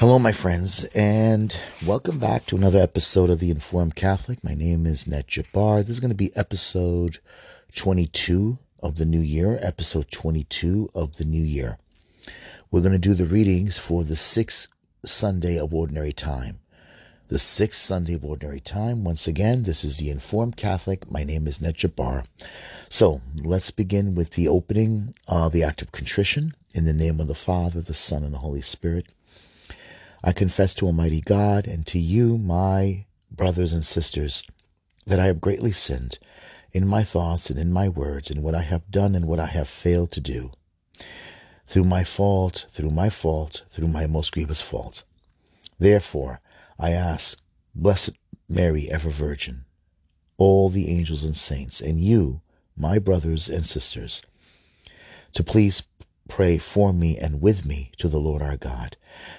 Hello, my friends, and welcome back to another episode of The Informed Catholic. My name is Ned Jabbar. This is going to be episode 22 of the new year, episode 22 of the new year. We're going to do the readings for the sixth Sunday of Ordinary Time. The sixth Sunday of Ordinary Time. Once again, this is The Informed Catholic. My name is Ned Jabbar. So let's begin with the opening of the act of contrition. In the name of the Father, the Son, and the Holy Spirit. I confess to Almighty God and to you, my brothers and sisters, that I have greatly sinned in my thoughts and in my words, in what I have done and what I have failed to do. Through my fault, through my fault, through my most grievous fault. Therefore, I ask, Blessed Mary, ever Virgin, all the angels and saints, and you, my brothers and sisters, to please pray for me and with me to the Lord our God.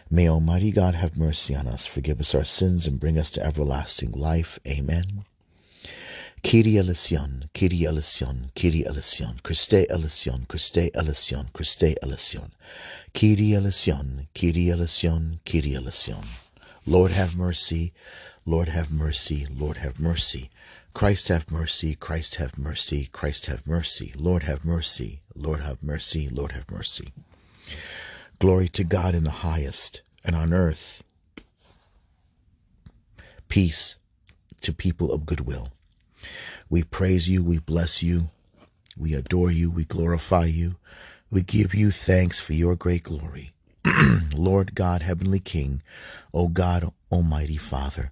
May Almighty God have mercy on us, forgive us our sins, and bring us to everlasting life. Amen. Kyrie eleison, Kyrie eleison, Kyrie eleison, Christe eleison, Christe eleison, Christe eleison, Kyrie eleison, Kyrie eleison, Kyrie eleison. Lord have mercy, Lord have mercy, Lord have mercy. Christ have mercy, Christ have mercy, Christ have mercy, Lord have mercy, Lord have mercy, Lord have mercy. Glory to God in the highest, and on earth peace to people of good will. We praise you, we bless you, we adore you, we glorify you, we give you thanks for your great glory. Lord God, Heavenly King, O God, Almighty Father,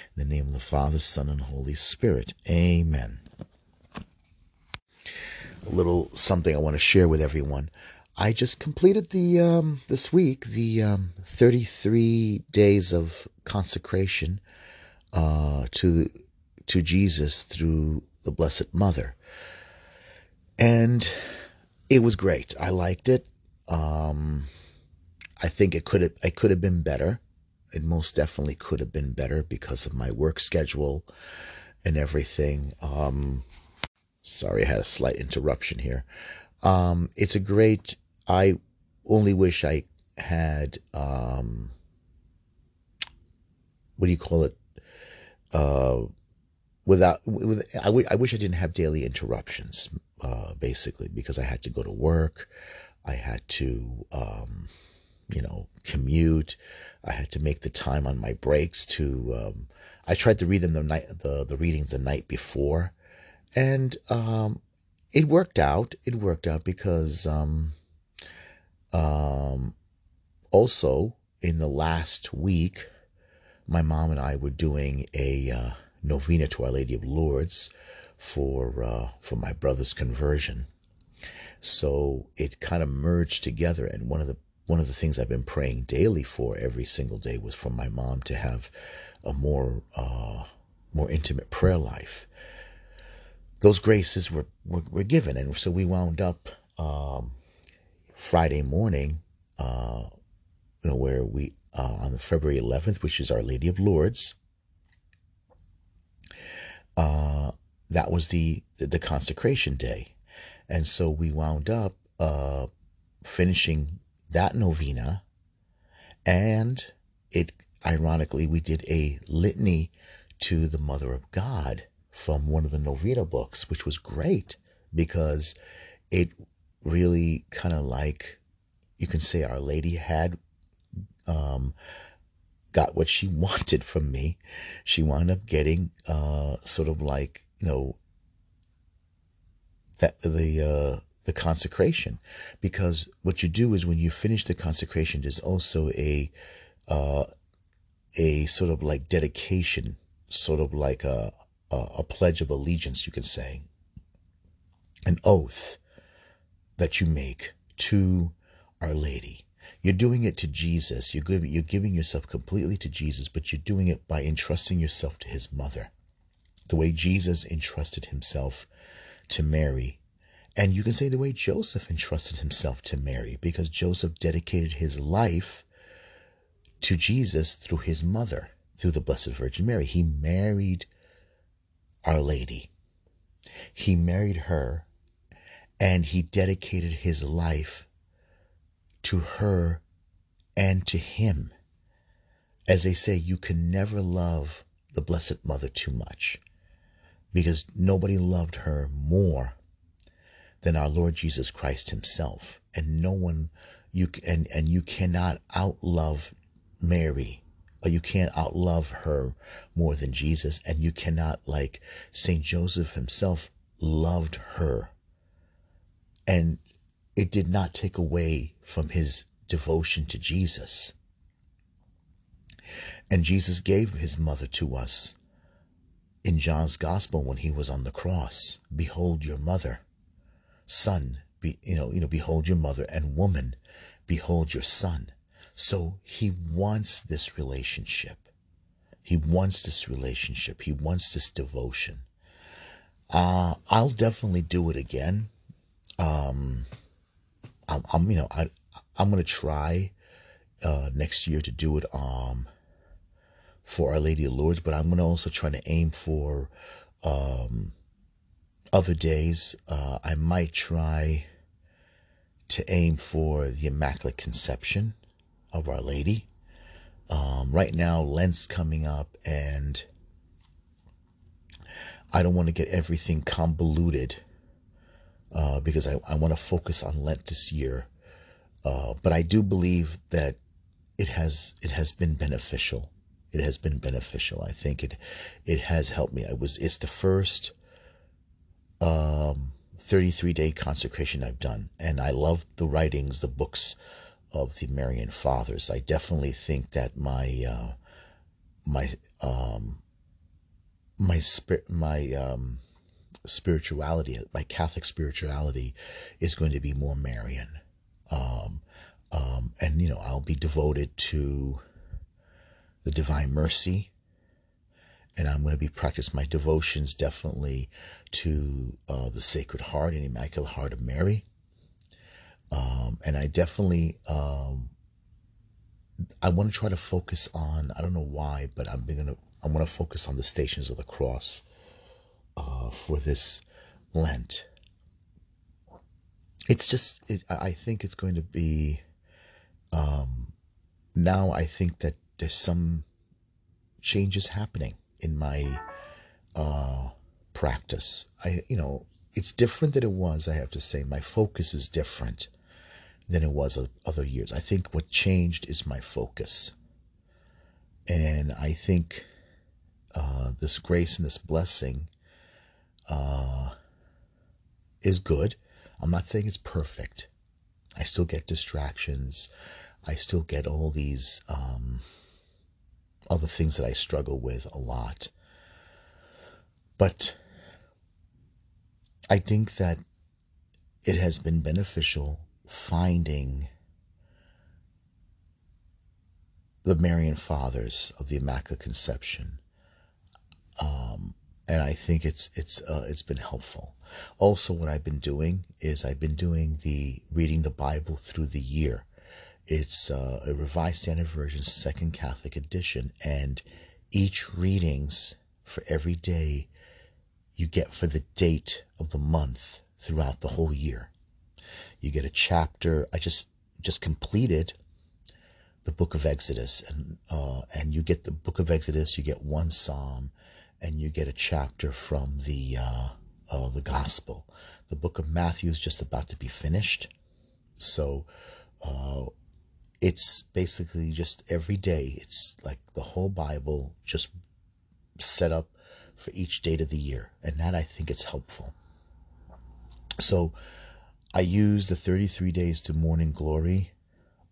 In the name of the Father, Son, and Holy Spirit. Amen a little something I want to share with everyone. I just completed the um, this week the um, 33 days of consecration uh, to to Jesus through the Blessed Mother, and it was great. I liked it. Um, I think it could have I could have been better. It most definitely could have been better because of my work schedule and everything. Um, Sorry, I had a slight interruption here. Um, it's a great. I only wish I had. Um, what do you call it? Uh, without, with, I, w- I wish I didn't have daily interruptions, uh, basically, because I had to go to work. I had to, um, you know, commute. I had to make the time on my breaks to. Um, I tried to read them the night, the the readings the night before, and um, it worked out. It worked out because um, um, also in the last week, my mom and I were doing a uh, novena to Our Lady of Lourdes for uh, for my brother's conversion. So it kind of merged together, and one of the one of the things I've been praying daily for every single day was for my mom to have a more uh, more intimate prayer life those graces were, were, were given. And so we wound up um, Friday morning, uh, you know, where we, uh, on February 11th, which is Our Lady of Lourdes, uh, that was the, the consecration day. And so we wound up uh, finishing that novena. And it, ironically, we did a litany to the Mother of God from one of the novena books, which was great because it really kind of like you can say Our Lady had um, got what she wanted from me. She wound up getting uh, sort of like you know that the uh, the consecration, because what you do is when you finish the consecration, there's also a uh, a sort of like dedication, sort of like a uh, a pledge of allegiance, you can say, an oath that you make to Our Lady. You're doing it to Jesus. You're giving, you're giving yourself completely to Jesus, but you're doing it by entrusting yourself to his mother. The way Jesus entrusted himself to Mary. And you can say the way Joseph entrusted himself to Mary, because Joseph dedicated his life to Jesus through his mother, through the Blessed Virgin Mary. He married Our Lady. He married her and he dedicated his life to her and to him. As they say, you can never love the Blessed Mother too much because nobody loved her more than our Lord Jesus Christ himself. And no one you and and you cannot outlove Mary or you can't outlove her more than Jesus and you cannot like Saint Joseph himself loved her and it did not take away from his devotion to Jesus. And Jesus gave his mother to us in John's gospel when he was on the cross. Behold your mother. Son, be, you know, you know, behold your mother and woman, behold your son. So he wants this relationship. He wants this relationship. He wants this devotion. Uh, I'll definitely do it again. Um, I'm, I'm you know, I, I'm to try uh, next year to do it um, for Our Lady of Lourdes, but I'm to also try to aim for um, other days. Uh, I might try to aim for the Immaculate Conception of Our Lady. Um, right now, Lent's coming up, and I don't want to get everything convoluted uh, because I, I want to focus on Lent this year. Uh, but I do believe that it has it has been beneficial. It has been beneficial. I think it it has helped me. I was it's the first um, 33 day consecration I've done, and I love the writings, the books of the Marian Fathers. I definitely think that my uh, my um, my spirit my um, spirituality, my Catholic spirituality, is going to be more Marian. Um, um, and, you know, I'll be devoted to the Divine Mercy. And I'm going to be practice my devotions definitely to uh, the Sacred Heart and Immaculate Heart of Mary. Um, and I definitely, um, I want to try to focus on, I don't know why, but I'm going to, I want to focus on the Stations of the Cross uh, for this Lent. It's just, it, I think it's going to be. Um, now I think that there's some changes happening in my uh, practice. I, you know, it's different than it was. I have to say, my focus is different than it was other years. I think what changed is my focus, and I think uh, this grace and this blessing uh, is good. I'm not saying it's perfect. I still get distractions. I still get all these um, other things that I struggle with a lot. But I think that it has been beneficial finding the Marian Fathers of the Immaculate Conception. Um, and I think it's it's uh, it's been helpful. Also, what I've been doing is I've been doing the reading the Bible through the year. It's uh, a Revised Standard Version, Second Catholic Edition, and each readings for every day you get for the date of the month throughout the whole year. You get a chapter. I just just completed the book of Exodus, and uh, and you get the book of Exodus. You get one psalm and you get a chapter from the uh, uh, the gospel. The book of Matthew is just about to be finished, so uh, it's basically just every day. It's like the whole Bible just set up for each date of the year, and that I think it's helpful. So I use the 33 Days to Morning Glory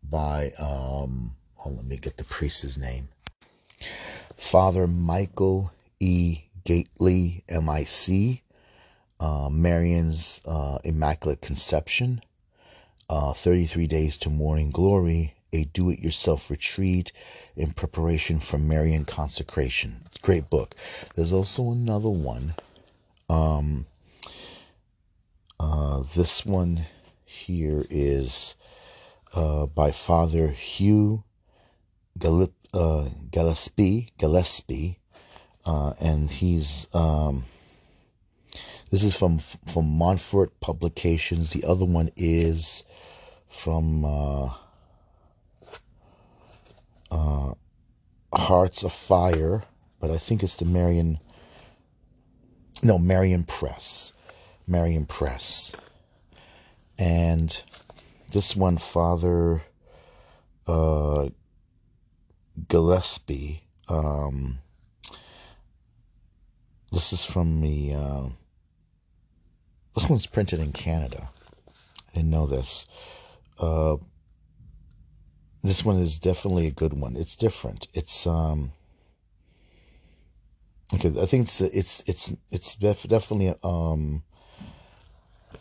by um, on, let me get the priest's name. Father Michael E. Gaitley, M.I.C., uh, Marian's uh, Immaculate Conception. uh, 33 Days to Morning Glory, a do it yourself retreat in preparation for Marian consecration. Great book. There's also another one. Um, uh, this one here is uh, by Father Hugh Galip, uh, Gillespie, Gillespie, uh, and he's um, this is from from Montfort Publications. The other one is from uh, Hearts Afire, but I think it's the Marian. No, Marian Press, Marian Press, and this one, Father uh, Gillespie. Um, this is from the. Uh, this one's printed in Canada. I didn't know this. Uh, this one is definitely a good one. It's different. It's um. Okay, I think it's it's it's it's def- definitely um.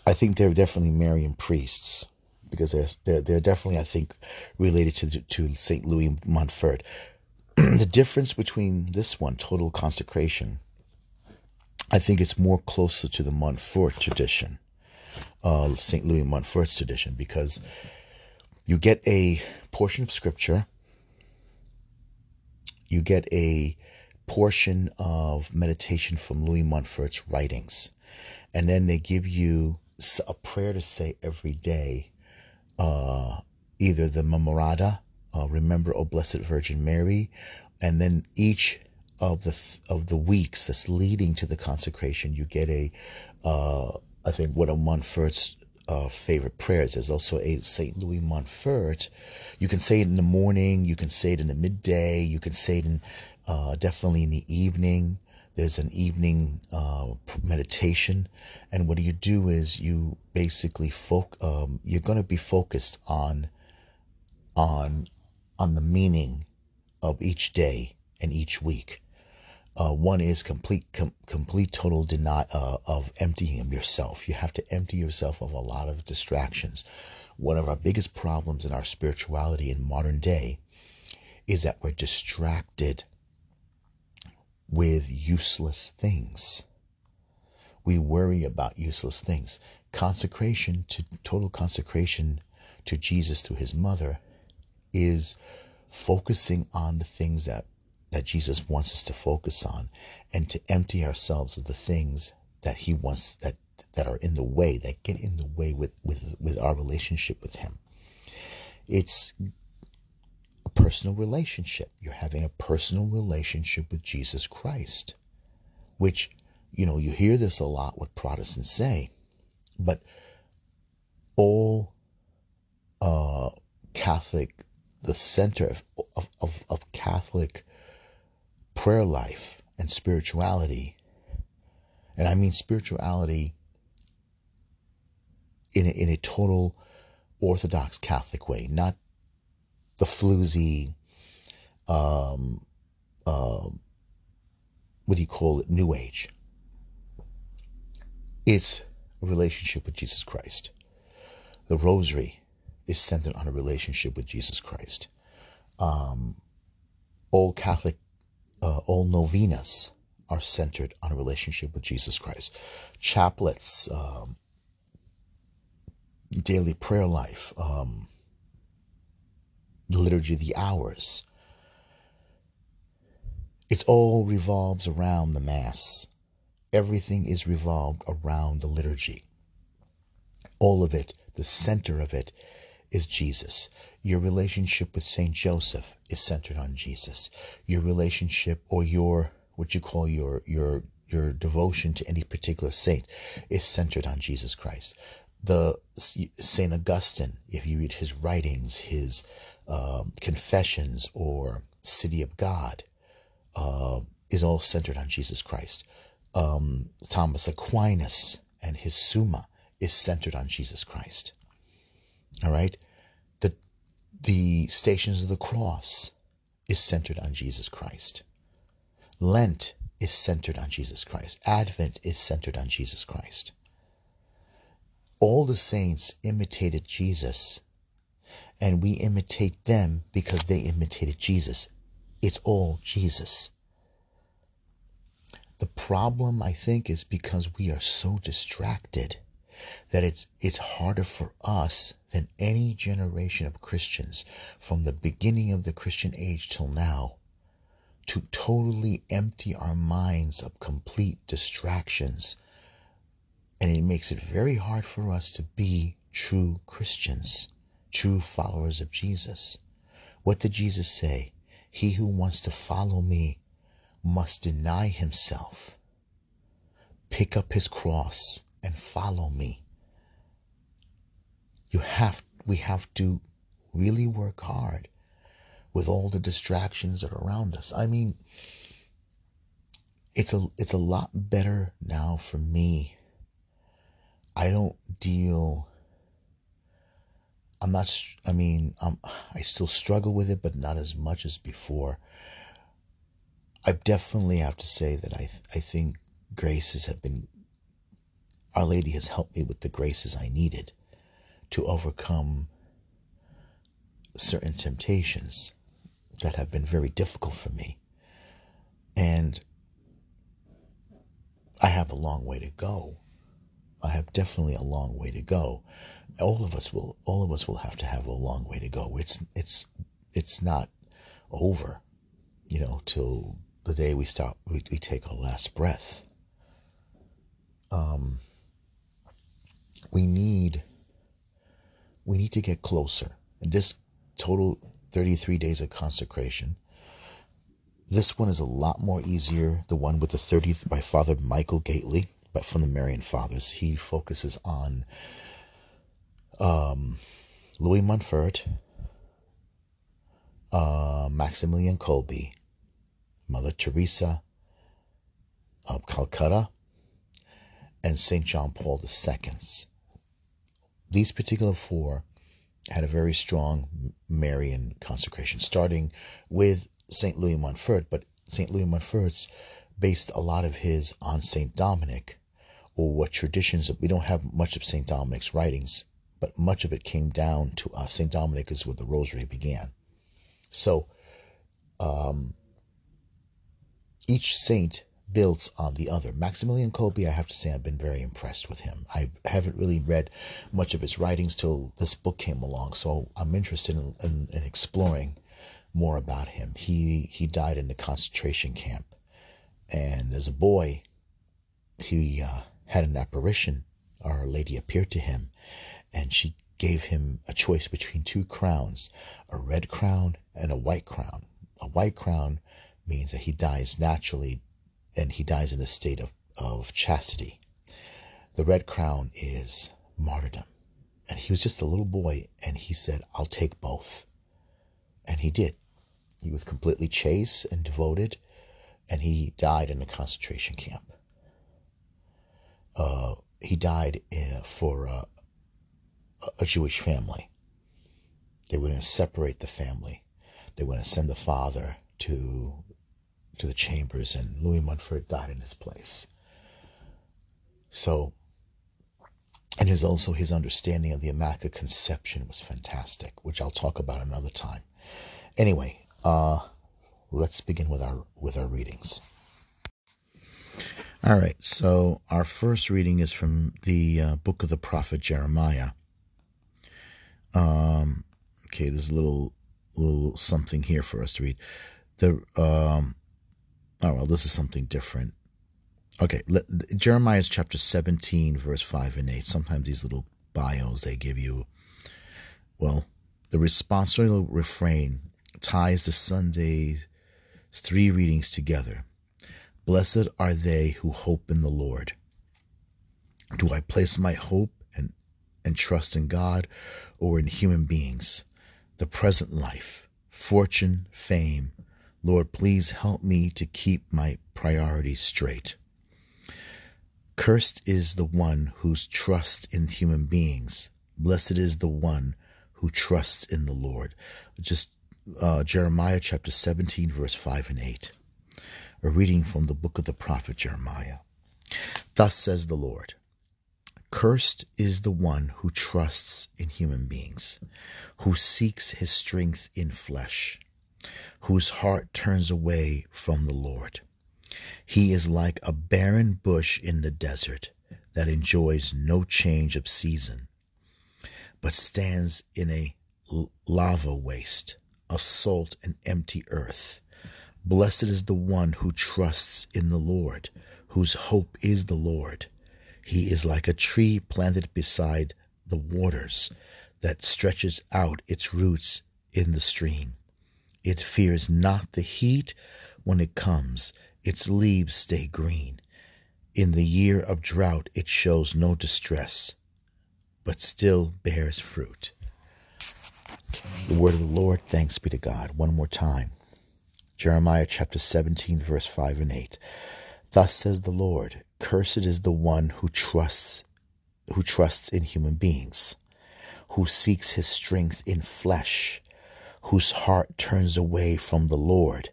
I think they're definitely Marian priests because they're they're they're definitely I think related to to Saint Louis Montfort. the difference between this one, total consecration, I think it's more closer to the Montfort tradition, uh, Saint Louis Montfort's tradition, because you get a portion of scripture, you get a portion of meditation from Louis Montfort's writings, and then they give you a prayer to say every day uh, either the Memorare, uh, Remember, O Blessed Virgin Mary, and then each of the of the weeks that's leading to the consecration, you get a, uh, I think, what a Montfort's uh, favorite prayers. There's also a Saint Louis Montfort. You can say it in the morning. You can say it in the midday. You can say it in uh, definitely in the evening. There's an evening uh, meditation, and what you do is you basically. Um, you're going to be focused on on on the meaning of each day and each week. Uh, one is complete, com- complete, total deny uh, of emptying of yourself. You have to empty yourself of a lot of distractions. One of our biggest problems in our spirituality in modern day is that we're distracted with useless things. We worry about useless things. Consecration to total consecration to Jesus through his mother is focusing on the things that that Jesus wants us to focus on and to empty ourselves of the things that he wants that that are in the way that get in the way with with with our relationship with him it's a personal relationship. You're having a personal relationship with Jesus Christ, which, you know, you hear this a lot what Protestants say, but all uh, Catholic, the center of, of, of Catholic prayer life and spirituality, and I mean spirituality in a, in a total Orthodox Catholic way, not the floozy, um, uh, what do you call it, New Age. It's a relationship with Jesus Christ. The rosary is centered on a relationship with Jesus Christ. Um, all Catholic, uh, all novenas are centered on a relationship with Jesus Christ. Chaplets, um, daily prayer life, um, the liturgy of the hours. It all revolves around the Mass. Everything is revolved around the liturgy. All of it, the center of it, is Jesus. Your relationship with Saint Joseph is centered on Jesus. Your relationship or your what you call your your your devotion to any particular saint is centered on Jesus Christ. The Saint Augustine, if you read his writings, his um, Confessions or City of God uh, is all centered on Jesus Christ. Um, Thomas Aquinas and his Summa is centered on Jesus Christ. All right, the Stations of the Cross is centered on Jesus Christ. Lent is centered on Jesus Christ. Advent is centered on Jesus Christ. all the saints imitated Jesus, and we imitate them because they imitated Jesus. It's all Jesus. The problem, I think, is because we are so distracted that it's it's harder for us than any generation of Christians from the beginning of the Christian age till now to totally empty our minds of complete distractions. And it makes it very hard for us to be true Christians, true followers of Jesus. What did Jesus say? He who wants to follow me must deny himself, pick up his cross, and follow me. You have we have to really work hard with all the distractions that are around us. I mean, it's a it's a lot better now for me. I don't deal I'm not I mean, I'm, I still struggle with it but not as much as before. I definitely have to say that I I think graces have been our Lady has helped me with the graces I needed to overcome certain temptations that have been very difficult for me. And I have a long way to go. I have definitely a long way to go. All of us will all of us will have to have a long way to go. It's it's it's not over, you know, till the day we stop we, we take our last breath. Um we need we need to get closer. And this total 33 days of consecration. This one is a lot more easier. The one with the 30th by Father Michael Gaitley, but from the Marian Fathers. He focuses on um, Louis Montfort, uh, Maximilian Kolbe, Mother Teresa of Calcutta, and St. John Paul II. These particular four had a very strong Marian consecration, starting with St. Louis Montfort, but St. Louis Montfort's based a lot of his on St. Dominic, or what traditions, we don't have much of St. Dominic's writings, but much of it came down to us. St. Dominic is where the rosary began. So, um, each saint builds on the other. Maximilian Kolbe, I have to say, I've been very impressed with him. I haven't really read much of his writings till this book came along, so I'm interested in, in, in exploring more about him. He he died in a concentration camp, and as a boy, he uh, had an apparition. Our Lady appeared to him, and she gave him a choice between two crowns, a red crown and a white crown. A white crown means that he dies naturally and he dies in a state of, of chastity. The red crown is martyrdom. And he was just a little boy, and he said, I'll take both. And he did. He was completely chaste and devoted, and he died in a concentration camp. Uh, he died uh, for uh, a Jewish family. They were going to separate the family. They were going to send the father to to the chambers, and Louis Montfort died in his place. So, and his also his understanding of the Immaculate Conception was fantastic, which I'll talk about another time. Anyway, uh, let's begin with our with our readings. All right, so our first reading is from the uh, book of the prophet Jeremiah. Um, okay, there's a little little something here for us to read. The um, Oh, well, this is something different. Okay, Jeremiah chapter 17, verse 5 and 8. Sometimes these little bios they give you, well, the responsorial refrain ties the Sunday's three readings together. Blessed are they who hope in the Lord. Do I place my hope and, and trust in God or in human beings, the present life, fortune, fame, Lord, please help me to keep my priorities straight. Cursed is the one whose trust in human beings. Blessed is the one who trusts in the Lord. Just uh, Jeremiah chapter 17, verse 5 and 8. A reading from the book of the prophet Jeremiah. Thus says the Lord Cursed is the one who trusts in human beings, who seeks his strength in flesh, whose heart turns away from the Lord. He is like a barren bush in the desert that enjoys no change of season, but stands in a lava waste, a salt and empty earth. Blessed is the one who trusts in the Lord, whose hope is the Lord. He is like a tree planted beside the waters that stretches out its roots in the stream. It fears not the heat when it comes, its leaves stay green. In the year of drought, it shows no distress, but still bears fruit. The word of the Lord, thanks be to God. One more time. Jeremiah chapter 17, verse 5 and 8. Thus says the Lord, Cursed is the one who trusts who trusts in human beings, who seeks his strength in flesh, whose heart turns away from the Lord.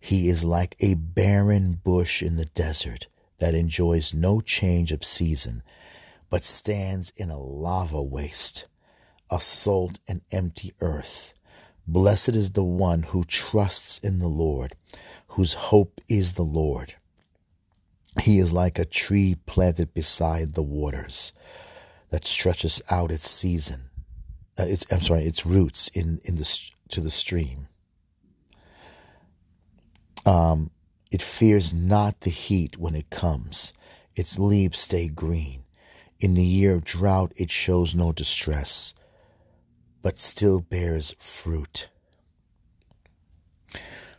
He is like a barren bush in the desert that enjoys no change of season, but stands in a lava waste, a salt and empty earth. Blessed is the one who trusts in the Lord, whose hope is the Lord. He is like a tree planted beside the waters that stretches out its season. Uh, its I'm sorry, its roots in in the to the stream. Um, it fears not the heat when it comes. Its leaves stay green. In the year of drought, it shows no distress, but still bears fruit.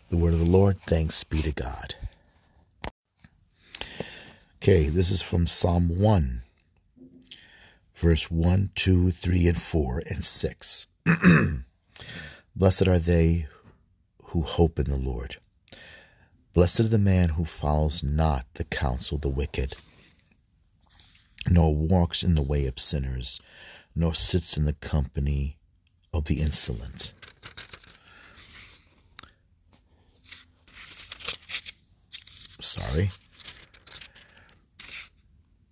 The word of the Lord. Thanks be to God. Okay, this is from Psalm 1, verse 1, 2, 3, and 4, and 6. Blessed are they who hope in the Lord. Blessed is the man who follows not the counsel of the wicked, nor walks in the way of sinners, nor sits in the company of the insolent. Sorry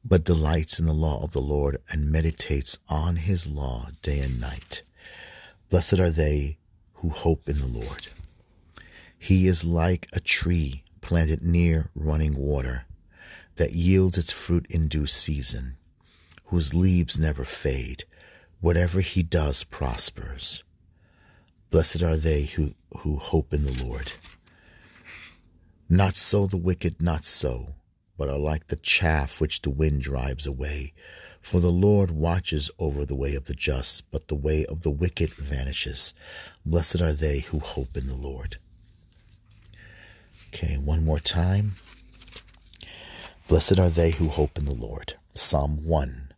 but delights in the law of the Lord and meditates on his law day and night. Blessed are they who hope in the Lord. He is like a tree planted near running water that yields its fruit in due season, whose leaves never fade. Whatever he does prospers. Blessed are they who, who hope in the Lord. Not so the wicked, not so but are like the chaff which the wind drives away. For the Lord watches over the way of the just, but the way of the wicked vanishes. Blessed are they who hope in the Lord. Okay, one more time. Blessed are they who hope in the Lord. Psalm 1.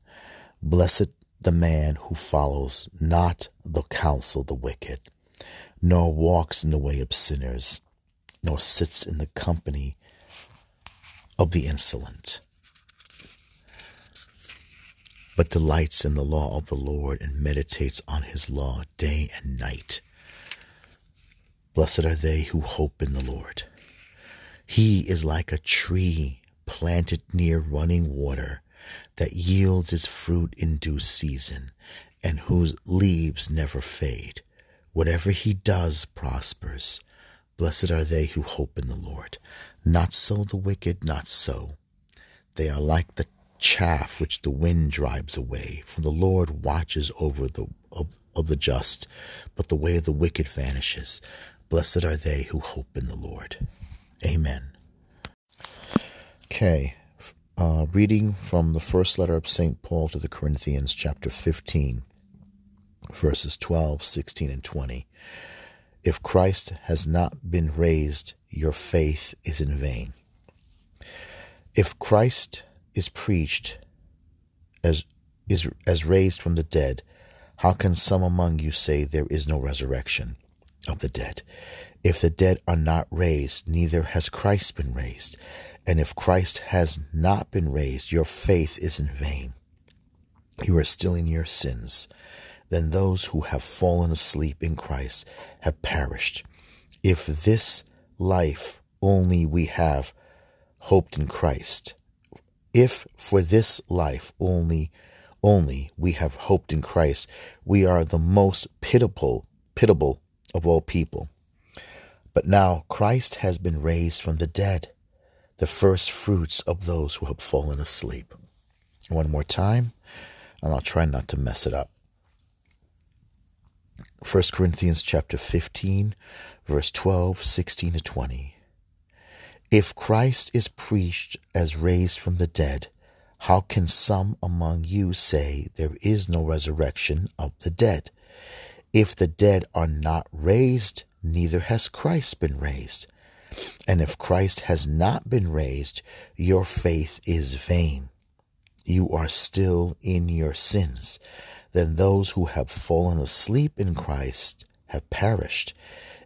Blessed the man who follows not the counsel of the wicked, nor walks in the way of sinners, nor sits in the company of the insolent, but delights in the law of the Lord and meditates on his law day and night. Blessed are they who hope in the Lord. He is like a tree planted near running water that yields its fruit in due season and whose leaves never fade. Whatever he does prospers. Blessed are they who hope in the Lord. Not so the wicked, not so. They are like the chaff which the wind drives away. For the Lord watches over the of, of the just, but the way of the wicked vanishes. Blessed are they who hope in the Lord. Amen. Okay, uh, reading from the first letter of St. Paul to the Corinthians, chapter 15, verses 12, 16, and 20. If Christ has not been raised, your faith is in vain. If Christ is preached as is as raised from the dead, how can some among you say there is no resurrection of the dead? If the dead are not raised, neither has Christ been raised. And if Christ has not been raised, your faith is in vain. You are still in your sins. Then those who have fallen asleep in Christ have perished. If this life only we have hoped in Christ, if for this life only only we have hoped in Christ, we are the most pitiable, pitiable of all people. But now Christ has been raised from the dead, the first fruits of those who have fallen asleep. One more time, and I'll try not to mess it up. 1 Corinthians chapter 15, verse 12, 16 to 20. If Christ is preached as raised from the dead, how can some among you say there is no resurrection of the dead? If the dead are not raised, neither has Christ been raised. And if Christ has not been raised, your faith is vain. You are still in your sins. Then those who have fallen asleep in Christ have perished.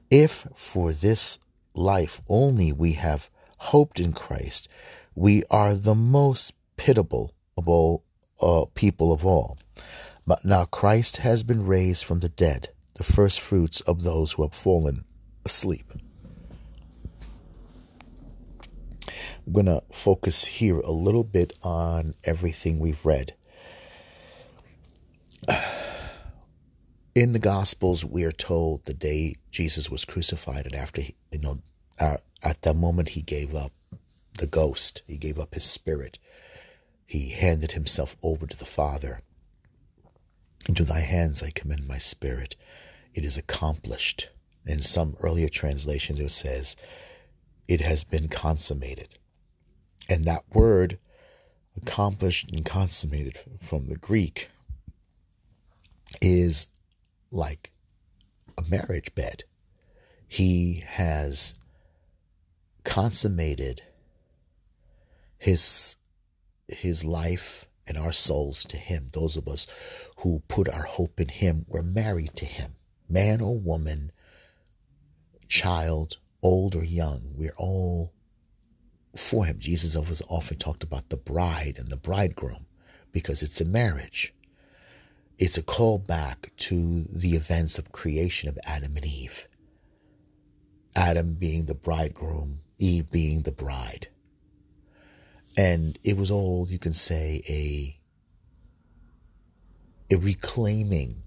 If for this life only we have hoped in Christ, we are the most pitiable of all uh, people of all. But now Christ has been raised from the dead, the first fruits of those who have fallen asleep. I'm going to focus here a little bit on everything we've read. In the Gospels, we are told the day Jesus was crucified, and after, he, you know, uh, at that moment he gave up the ghost, he gave up his spirit, he handed himself over to the Father. Into thy hands I commend my spirit. It is accomplished. In some earlier translations, it says, It has been consummated. And that word, accomplished and consummated from the Greek, is like a marriage bed. He has consummated his his life and our souls to him. Those of us who put our hope in him we're married to him. Man or woman child old or young we're all for him. Jesus always often talked about the bride and the bridegroom because it's a marriage it's a call back to the events of creation of adam and eve. Adam being the bridegroom eve being the bride. And it was all you can say a a reclaiming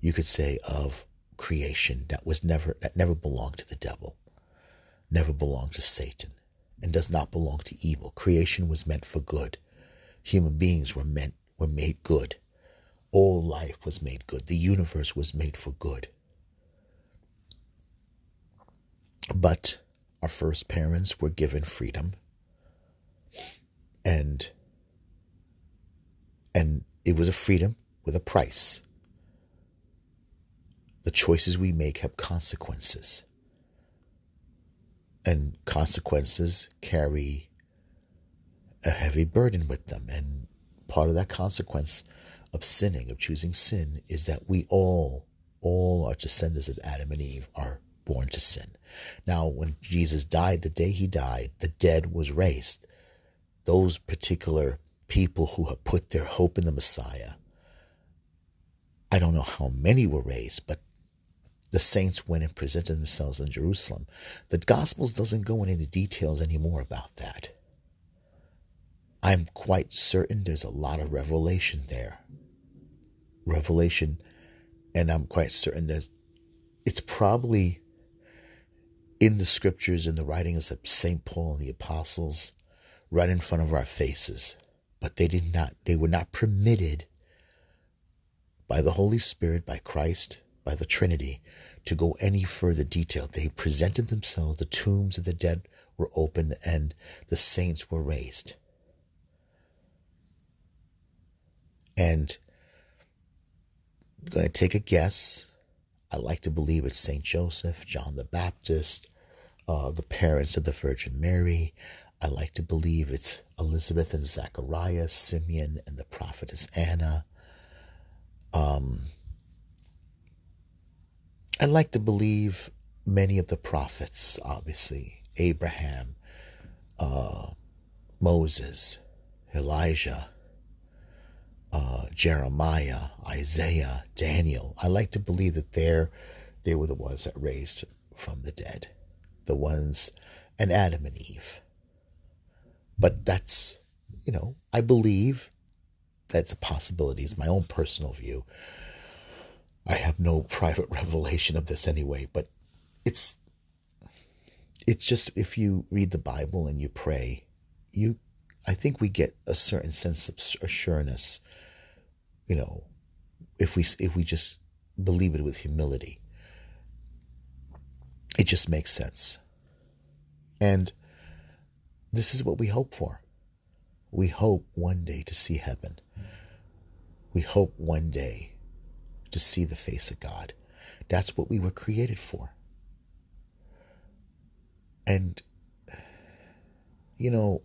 you could say of creation that was never that never belonged to the devil never belonged to satan and does not belong to evil. Creation was meant for good. Human beings were meant were made good all life was made good. The universe was made for good. But our first parents were given freedom. And and it was a freedom with a price. The choices we make have consequences. And consequences carry a heavy burden with them. And part of that consequence of sinning of choosing sin is that we all all our descendants of adam and eve are born to sin now when jesus died the day he died the dead was raised those particular people who have put their hope in the Messiah. I don't know how many were raised, but the saints went and presented themselves in Jerusalem. The Gospels doesn't go into the details anymore about that. I'm quite certain there's a lot of revelation there. Revelation, and I'm quite certain that it's probably in the scriptures, in the writings of St. Paul and the apostles, right in front of our faces. But they did not, they were not permitted by the Holy Spirit, by Christ, by the Trinity, to go any further detail. They presented themselves, the tombs of the dead were opened, and the saints were raised. And going to take a guess. I like to believe it's St. Joseph, John the Baptist, uh, the parents of the Virgin Mary. I like to believe it's Elizabeth and Zachariah, Simeon and the prophetess Anna. Um, I like to believe many of the prophets, obviously Abraham, uh, Moses, Elijah, uh, Jeremiah, Isaiah, Daniel. I like to believe that they're, they were the ones that raised from the dead, the ones, and Adam and Eve. But that's, you know, I believe that's a possibility. It's my own personal view. I have no private revelation of this anyway, but it's it's just if you read the Bible and you pray, you I think we get a certain sense of assurance, you know, if we if we just believe it with humility. It just makes sense. And this is what we hope for. We hope one day to see heaven. We hope one day to see the face of God. That's what we were created for. And, you know,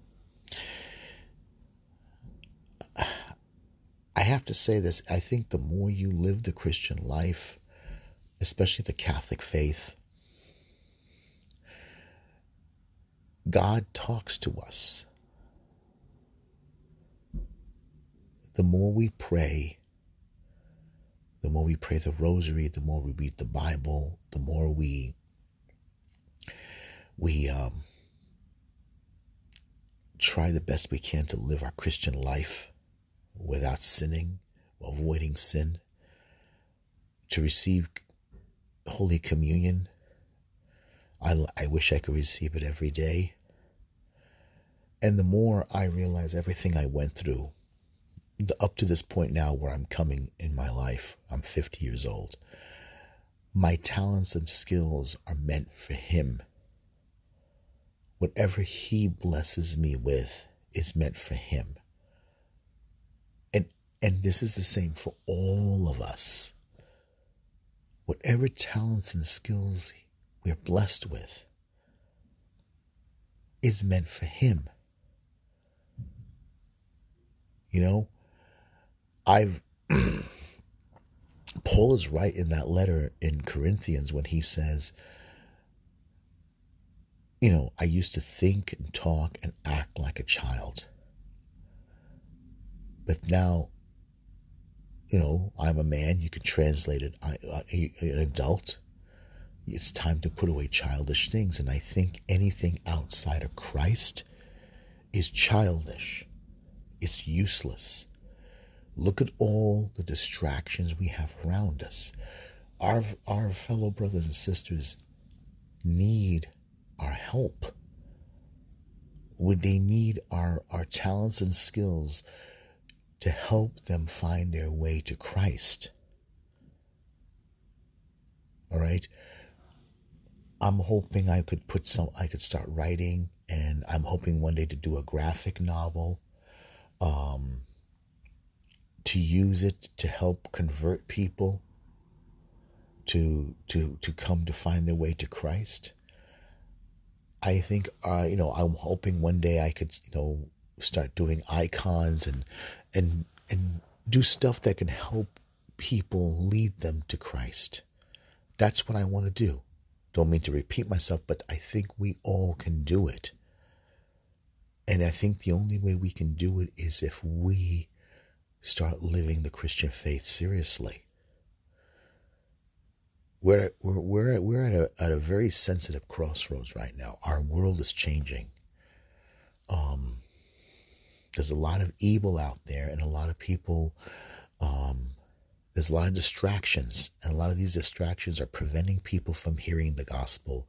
I have to say this. I think the more you live the Christian life, especially the Catholic faith, God talks to us. The more we pray, the more we pray the rosary, the more we read the Bible, the more we we um, try the best we can to live our Christian life without sinning, avoiding sin, to receive Holy Communion. I, I wish I could receive it every day. And the more I realize everything I went through, the, up to this point now where I'm coming in my life, I'm 50 years old, my talents and skills are meant for Him. Whatever He blesses me with is meant for Him. And, this is the same for all of us. Whatever talents and skills we're blessed with is meant for Him. You know, I've Paul is right in that letter in Corinthians when he says, you know, I used to think and talk and act like a child. But now, you know, I'm a man. You can translate it, I, I, an adult. It's time to put away childish things. And I think anything outside of Christ is childish, it's useless. Look at all the distractions we have around us. Our, our fellow brothers and sisters need our help. Would they need our, our talents and skills to help them find their way to Christ? All right. I'm hoping I could put some, I could start writing, and I'm hoping one day to do a graphic novel. Um, to use it to help convert people to to to come to find their way to Christ. I think uh, you know I'm hoping one day I could you know start doing icons and and and do stuff that can help people lead them to Christ. That's what I want to do. Don't mean to repeat myself, but I think we all can do it. And I think the only way we can do it is if we start living the Christian faith seriously. We're, we're, we're, we're at, a, at a very sensitive crossroads right now. Our world is changing. Um, there's a lot of evil out there, and a lot of people, um, there's a lot of distractions, and a lot of these distractions are preventing people from hearing the gospel,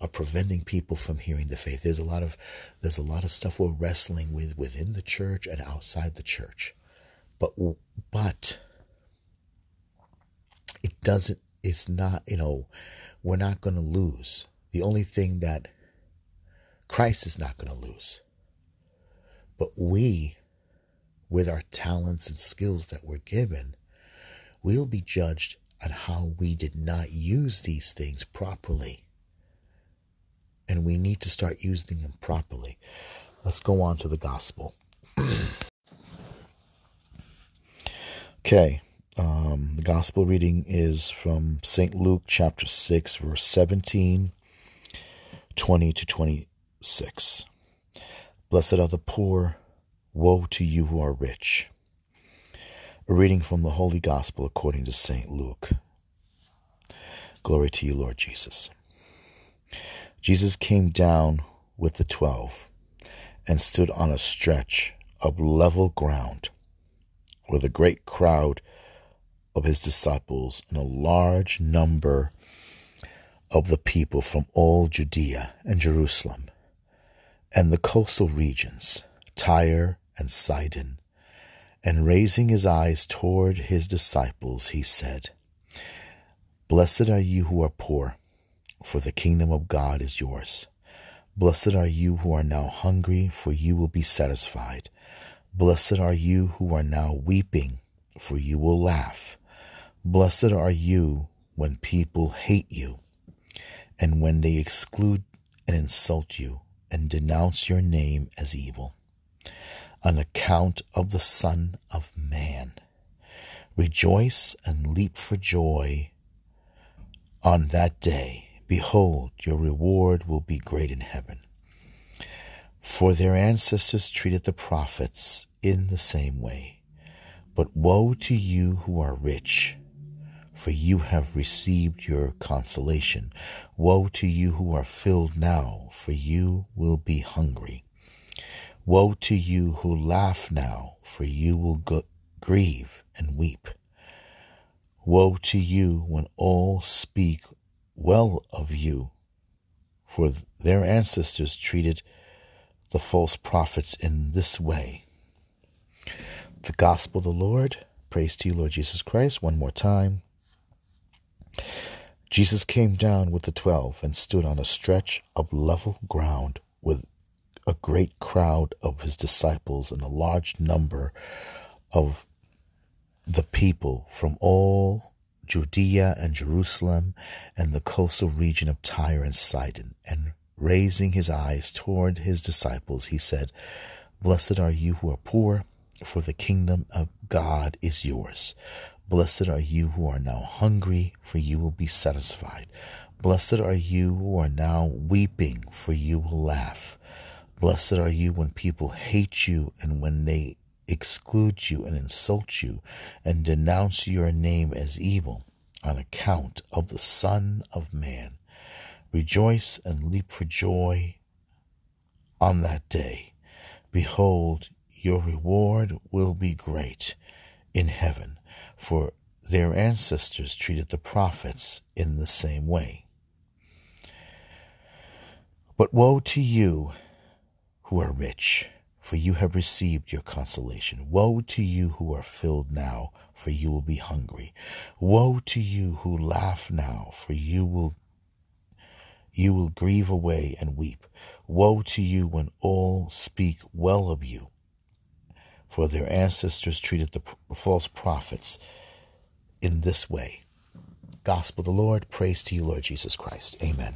are preventing people from hearing the faith. There's a lot of there's a lot of stuff we're wrestling with within the church and outside the church. But but it doesn't it's not, you know, we're not going to lose. The only thing that Christ is not going to lose. But we, with our talents and skills that we're given, we'll be judged on how we did not use these things properly. And we need to start using them properly. Let's go on to the gospel. Okay. Um, the gospel reading is from St. Luke chapter 6, verse 17, 20 to 26. Blessed are the poor, woe to you who are rich. A reading from the Holy Gospel according to St. Luke. Glory to you, Lord Jesus. Jesus came down with the twelve and stood on a stretch of level ground with a great crowd of his disciples and a large number of the people from all Judea and Jerusalem and the coastal regions, Tyre and Sidon. And raising his eyes toward his disciples, he said, Blessed are you who are poor, for the kingdom of God is yours. Blessed are you who are now hungry, for you will be satisfied. Blessed are you who are now weeping, for you will laugh. Blessed are you when people hate you, and when they exclude and insult you, and denounce your name as evil, on account of the Son of Man. Rejoice and leap for joy on that day. Behold, your reward will be great in heaven. For their ancestors treated the prophets in the same way. But woe to you who are rich, for you have received your consolation. Woe to you who are filled now, for you will be hungry. Woe to you who laugh now, for you will go- grieve and weep. Woe to you when all speak well of you, for their ancestors treated the false prophets in this way. The gospel of the Lord. Praise to you, Lord Jesus Christ. One more time. Jesus came down with the twelve and stood on a stretch of level ground with a great crowd of his disciples and a large number of the people from all Judea and Jerusalem and the coastal region of Tyre and Sidon. And raising his eyes toward his disciples, he said, Blessed are you who are poor, for the kingdom of God is yours. Blessed are you who are now hungry, for you will be satisfied. Blessed are you who are now weeping, for you will laugh. Blessed are you when people hate you and when they exclude you and insult you and denounce your name as evil on account of the Son of Man. Rejoice and leap for joy on that day. Behold, your reward will be great in heaven for their ancestors treated the prophets in the same way. But woe to you who are rich, for you have received your consolation. Woe to you who are filled now, for you will be hungry. Woe to you who laugh now, for you will you will grieve away and weep. Woe to you when all speak well of you for their ancestors treated the false prophets in this way. Gospel of the Lord, praise to you, Lord Jesus Christ. Amen.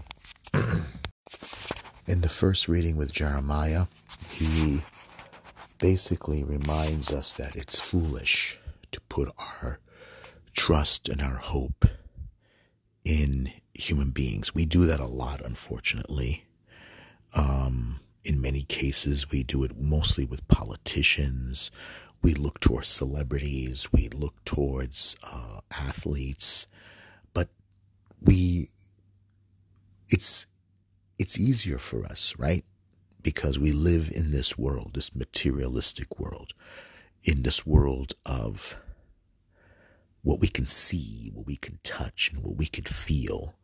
in the first reading with Jeremiah, he basically reminds us that it's foolish to put our trust and our hope in human beings. We do that a lot, unfortunately. Um, in many cases, we do it mostly with politicians. We look towards celebrities. We look towards uh, athletes. But we, it's, it's easier for us, right? Because we live in this world, this materialistic world, in this world of what we can see, what we can touch, and what we can feel.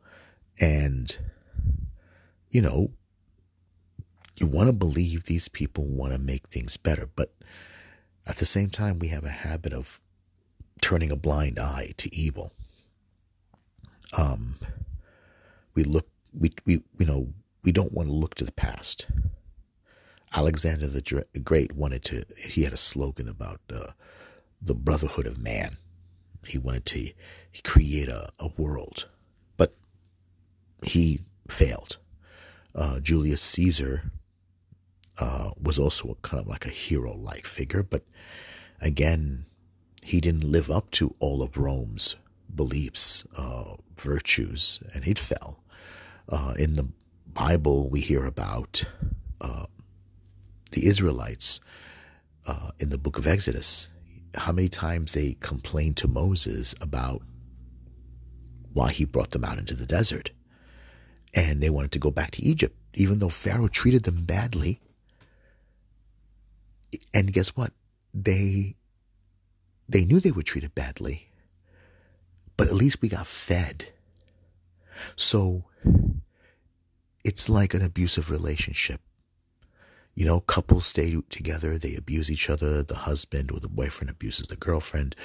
And, you know, you want to believe these people want to make things better, but at the same time, we have a habit of turning a blind eye to evil. Um, we look, we, we, you know, we don't want to look to the past. Alexander the Great wanted to, he had a slogan about uh, the brotherhood of man. He wanted to create a, a world, but he failed. Uh, Julius Caesar uh, was also a, kind of like a hero like figure, but again, he didn't live up to all of Rome's beliefs, uh, virtues, and he fell. Uh, in the Bible, we hear about uh, the Israelites uh, in the book of Exodus, how many times they complained to Moses about why he brought them out into the desert. And they wanted to go back to Egypt, even though Pharaoh treated them badly and guess what? They they knew they were treated badly, but at least we got fed. So it's like an abusive relationship. You know, couples stay together, they abuse each other. The husband or the boyfriend abuses the girlfriend.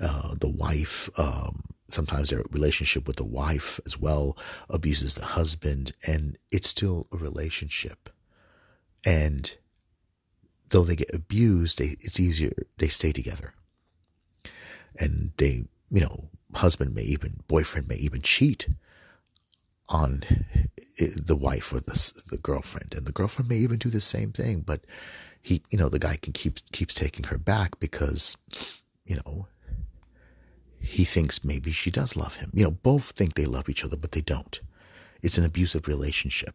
Uh, the wife, um, sometimes their relationship with the wife as well abuses the husband, and it's still a relationship. And though they get abused, they, it's easier, they stay together. And they, you know, husband may even, boyfriend may even cheat on the wife or the, the girlfriend. And the girlfriend may even do the same thing, but he, you know, the guy can keep, keeps taking her back because, you know, he thinks maybe she does love him. You know, both think they love each other, but they don't. It's an abusive relationship.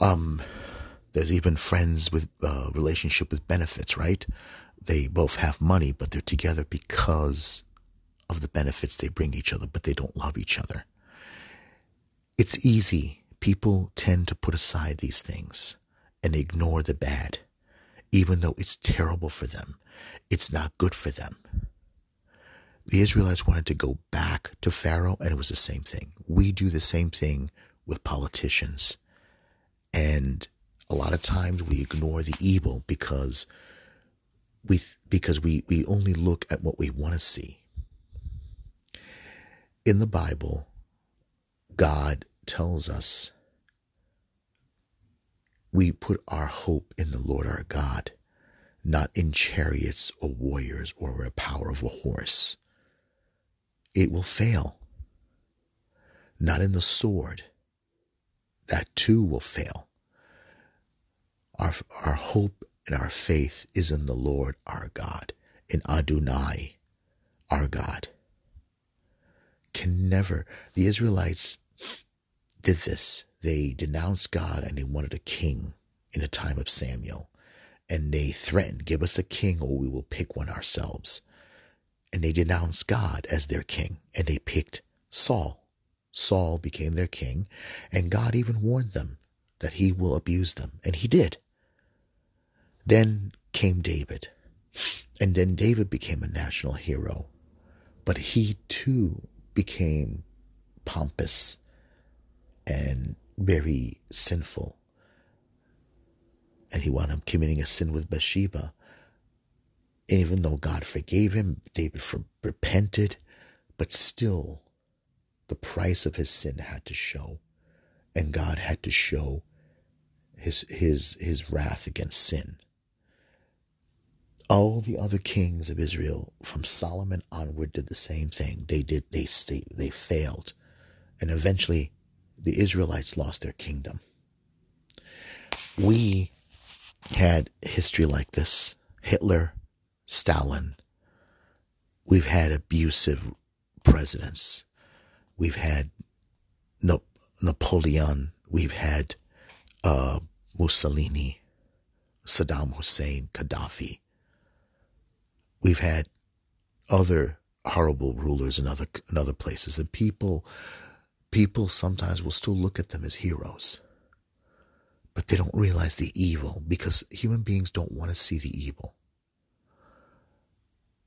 Um, there's even friends with uh, relationship with benefits, right? They both have money, but they're together because of the benefits they bring each other, but they don't love each other. It's easy. People tend to put aside these things and ignore the bad, even though it's terrible for them. It's not good for them. The Israelites wanted to go back to Pharaoh, and it was the same thing. We do the same thing with politicians. And a lot of times we ignore the evil because we because we, we only look at what we want to see. In the Bible, God tells us we put our hope in the Lord our God, not in chariots or warriors or a power of a horse. It will fail. Not in the sword. That too will fail. Our, our hope and our faith is in the Lord our God, in Adonai, our God. Can never, the Israelites did this. They denounced God and they wanted a king in the time of Samuel. And they threatened, give us a king or we will pick one ourselves. And they denounced God as their king and they picked Saul. Saul became their king and God even warned them that he will abuse them. And he did. Then came David. And then David became a national hero. But he too became pompous and very sinful. And he wound up committing a sin with Bathsheba. And even though God forgave him, David repented, but still the price of his sin had to show. And God had to show his his his wrath against sin. All the other kings of Israel from Solomon onward did the same thing. They did they stayed, they failed. And eventually the Israelites lost their kingdom. We had history like this Hitler, Stalin. We've had abusive presidents. We've had Napoleon. We've had uh, Mussolini, Saddam Hussein, Gaddafi. We've had other horrible rulers in other in other places, and people people sometimes will still look at them as heroes, but they don't realize the evil because human beings don't want to see the evil.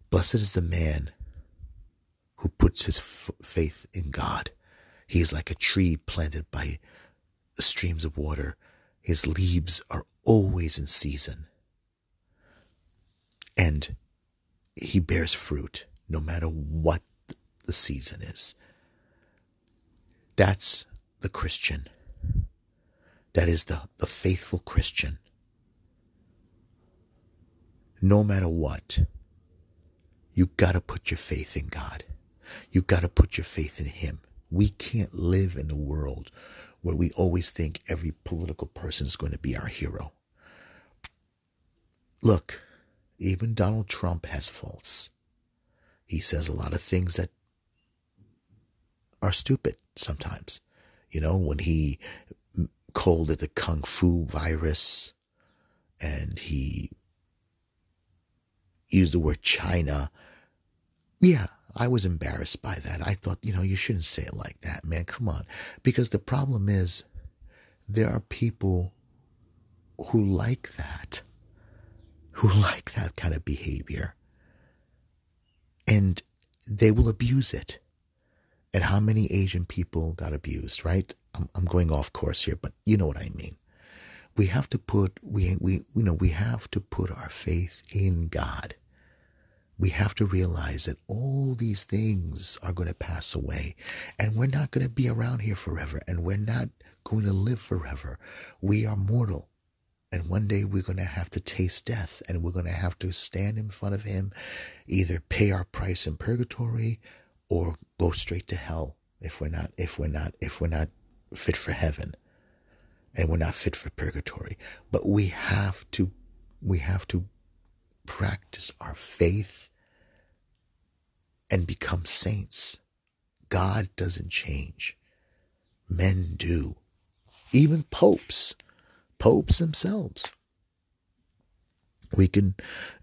Blessed is the man who puts his f- faith in God. He is like a tree planted by streams of water. His leaves are always in season. And he bears fruit no matter what the season is. That's the Christian. That is the, the faithful Christian. No matter what, you gotta put your faith in God. You gotta put your faith in Him. We can't live in a world where we always think every political person is going to be our hero. Look, even Donald Trump has faults. He says a lot of things that are stupid sometimes. You know, when he called it the Kung Fu virus and he used the word China. Yeah, I was embarrassed by that. I thought, you know, you shouldn't say it like that, man. Come on. Because the problem is there are people who like that, who like that kind of behavior. and they will abuse it. And how many Asian people got abused, right? I'm, I'm going off course here, but you know what I mean. We have to put we we you know we have to put our faith in God. We have to realize that all these things are going to pass away and we're not going to be around here forever and we're not going to live forever. We are mortal. And one day we're going to have to taste death and we're going to have to stand in front of him, either pay our price in purgatory or go straight to hell if we're not, if we're not, if we're not fit for heaven and we're not fit for purgatory. But we have to, we have to practice our faith and become saints. God doesn't change. Men do. Even popes popes themselves. We can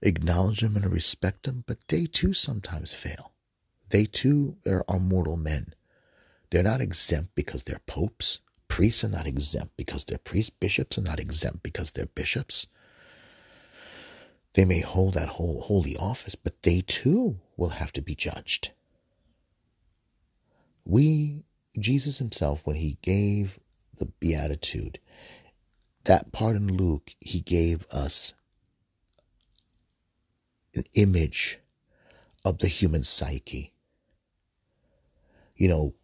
acknowledge them and respect them, but they too sometimes fail. They too are, mortal men. They're not exempt because they're popes. Priests are not exempt because they're priests. Bishops are not exempt because they're bishops. They may hold that whole holy office, but they too will have to be judged. We, Jesus himself, when he gave the beatitude, that part in Luke, he gave us an image of the human psyche. You know,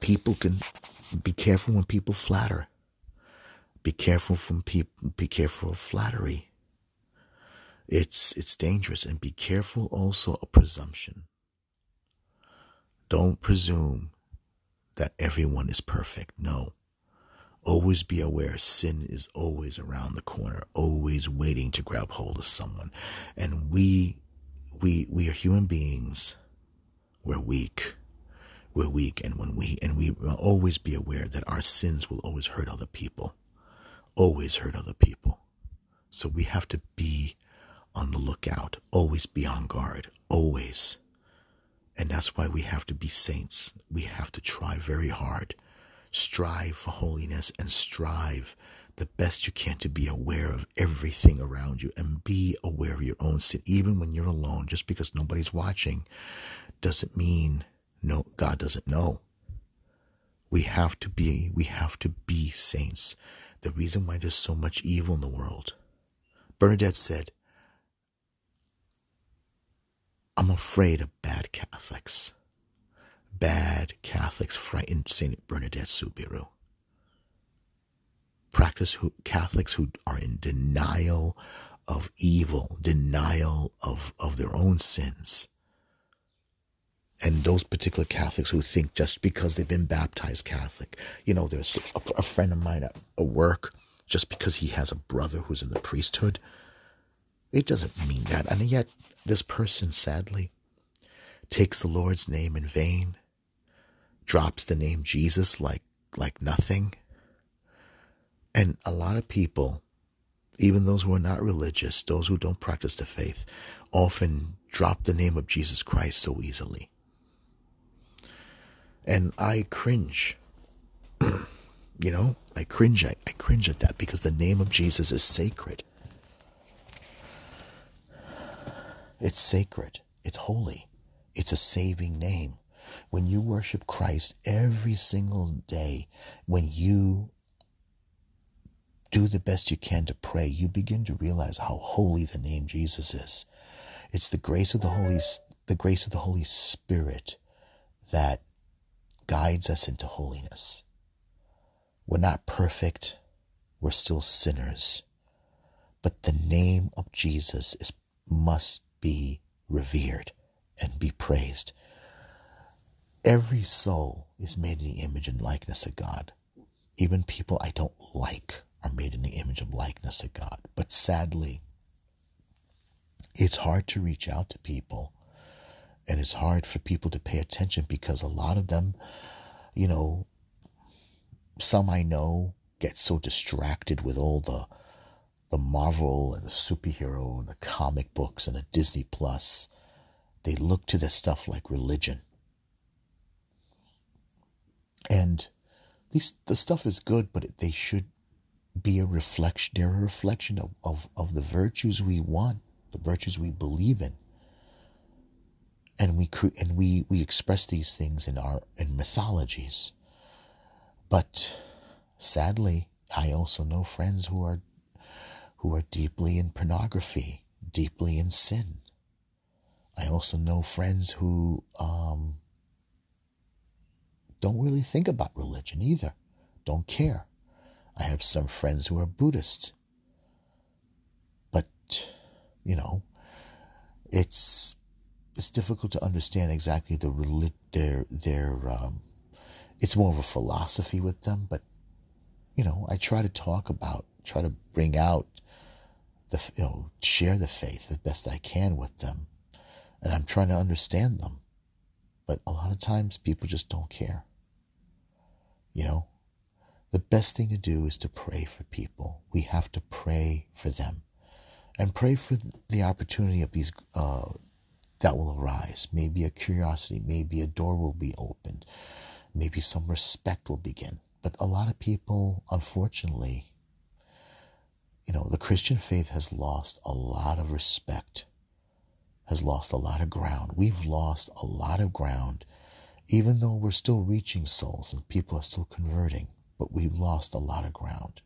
people can be careful when people flatter. Be careful from people. Be careful of flattery. It's it's dangerous, and be careful also of presumption. Don't presume that everyone is perfect. No, Always be aware sin is always around the corner, always waiting to grab hold of someone. And we we we are human beings. We're weak. We're weak and when we and we always be aware that our sins will always hurt other people. Always hurt other people. So we have to be on the lookout, always be on guard, always. And that's why we have to be saints. We have to try very hard strive for holiness and strive the best you can to be aware of everything around you and be aware of your own sin even when you're alone. Just because nobody's watching doesn't mean no God doesn't know. We have to be we have to be saints. The reason why there's so much evil in the world. Bernadette said I'm afraid of bad Catholics bad Catholics frightened Saint Bernadette Soubirous. Practice who, Catholics who are in denial of evil, denial of, of their own sins. And those particular Catholics who think just because they've been baptized Catholic, you know, there's a, a friend of mine at, at work, just because he has a brother who's in the priesthood, it doesn't mean that. And yet, this person sadly takes the Lord's name in vain drops the name Jesus like like nothing. And a lot of people, even those who are not religious, those who don't practice the faith, often drop the name of Jesus Christ so easily. And I cringe. you know, I cringe I, I cringe at that because the name of Jesus is sacred. It's sacred. It's holy. It's a saving name when you worship Christ every single day, when you do the best you can to pray, you begin to realize how holy the name Jesus is. It's the grace of the Holy the grace of the Holy Spirit that guides us into holiness. We're not perfect. We're still sinners. But the name of Jesus is must be revered and be praised. Every soul is made in the image and likeness of God. Even people I don't like are made in the image and likeness of God. But sadly, it's hard to reach out to people and it's hard for people to pay attention because a lot of them, you know, some I know get so distracted with all the the Marvel and the superhero and the comic books and the Disney Plus. They look to this stuff like religion. And these the stuff is good, but they should be a reflection. They're a reflection of, of, of the virtues we want, the virtues we believe in. and we and we we express these things in our in mythologies. But sadly, I also know friends who are who are deeply in pornography, deeply in sin. I also know friends who um, don't really think about religion either, don't care. I have some friends who are Buddhists, but you know, it's it's difficult to understand exactly the their their um, it's more of a philosophy with them but you know i try to talk about try to bring out the you know share the faith the best i can with them and i'm trying to understand them but a lot of times people just don't care you know the best thing to do is to pray for people we have to pray for them and pray for the opportunity of these uh, that will arise. Maybe a curiosity, maybe a door will be opened, maybe some respect will begin. But a lot of people, unfortunately, you know, the Christian faith has lost a lot of respect, has lost a lot of ground. We've lost a lot of ground, even though we're still reaching souls and people are still converting, but we've lost a lot of ground.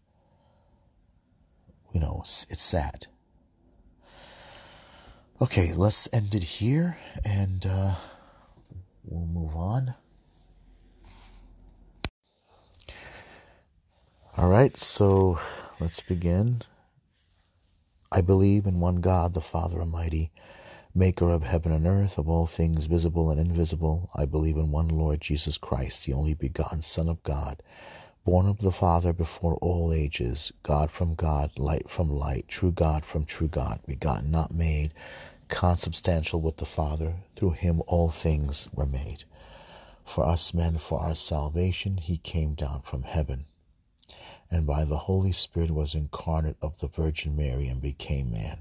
You know, it's sad. Okay, let's end it here and uh, we'll move on. All right, so let's begin. I believe in one God, the Father Almighty, maker of heaven and earth, of all things visible and invisible. I believe in one Lord Jesus Christ, the only begotten Son of God, born of the Father before all ages, God from God, light from light, true God from true God, begotten, not made consubstantial with the Father. Through him all things were made. For us men, for our salvation, he came down from heaven, and by the Holy Spirit was incarnate of the Virgin Mary and became man.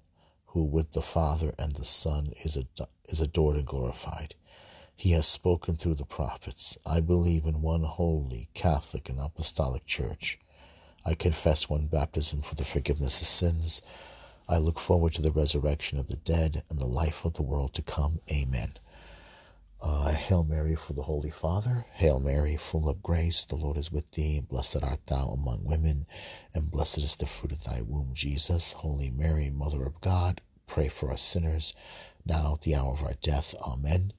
who with the Father and the Son is, ad- is adored and glorified. He has spoken through the prophets. I believe in one holy, Catholic, and Apostolic Church. I confess one baptism for the forgiveness of sins. I look forward to the resurrection of the dead and the life of the world to come. Amen. Uh, Hail Mary for the Holy Father. Hail Mary, full of grace, the Lord is with thee. Blessed art thou among women, and blessed is the fruit of thy womb, Jesus. Holy Mary, Mother of God, pray for us sinners, now at the hour of our death. Amen.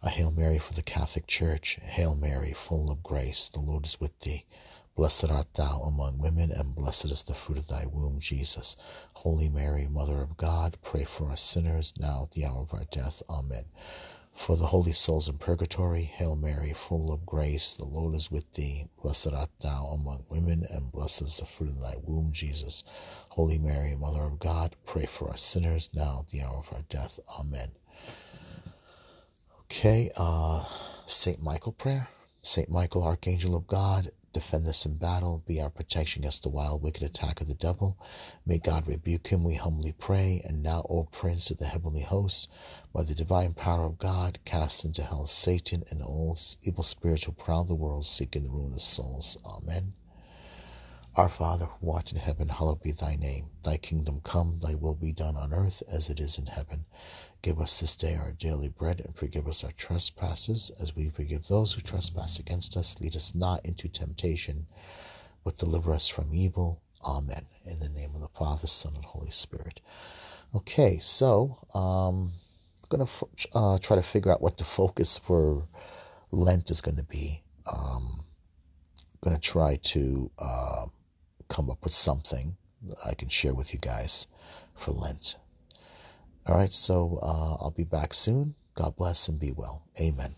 A Hail Mary for the Catholic Church. Hail Mary, full of grace, the Lord is with thee. Blessed art thou among women, and blessed is the fruit of thy womb, Jesus. Holy Mary, Mother of God, pray for us sinners, now at the hour of our death. Amen. For the holy souls in purgatory, Hail Mary, full of grace, the Lord is with thee. Blessed art thou among women, and blessed is the fruit of thy womb, Jesus. Holy Mary, Mother of God, pray for us sinners, now the hour of our death. Amen. Okay, uh, Saint Michael prayer. Saint Michael, Archangel of God, Defend us in battle. Be our protection against the wild, wicked attack of the devil. May God rebuke him, we humbly pray. And now, O Prince of the heavenly hosts, by the divine power of God, cast into hell Satan and all evil spirits who prowl the world, seeking the ruin of souls. Amen. Our Father, who art in heaven, hallowed be thy name. Thy kingdom come, thy will be done on earth as it is in heaven. Give us this day our daily bread, and forgive us our trespasses, as we forgive those who trespass against us. Lead us not into temptation, but deliver us from evil. Amen. In the name of the Father, Son, and Holy Spirit. Okay, so um, I'm going to uh, try to figure out what the focus for Lent is going to be. Um, I'm going to try to uh, come up with something I can share with you guys for Lent. All right, so uh, I'll be back soon. God bless and be well. Amen.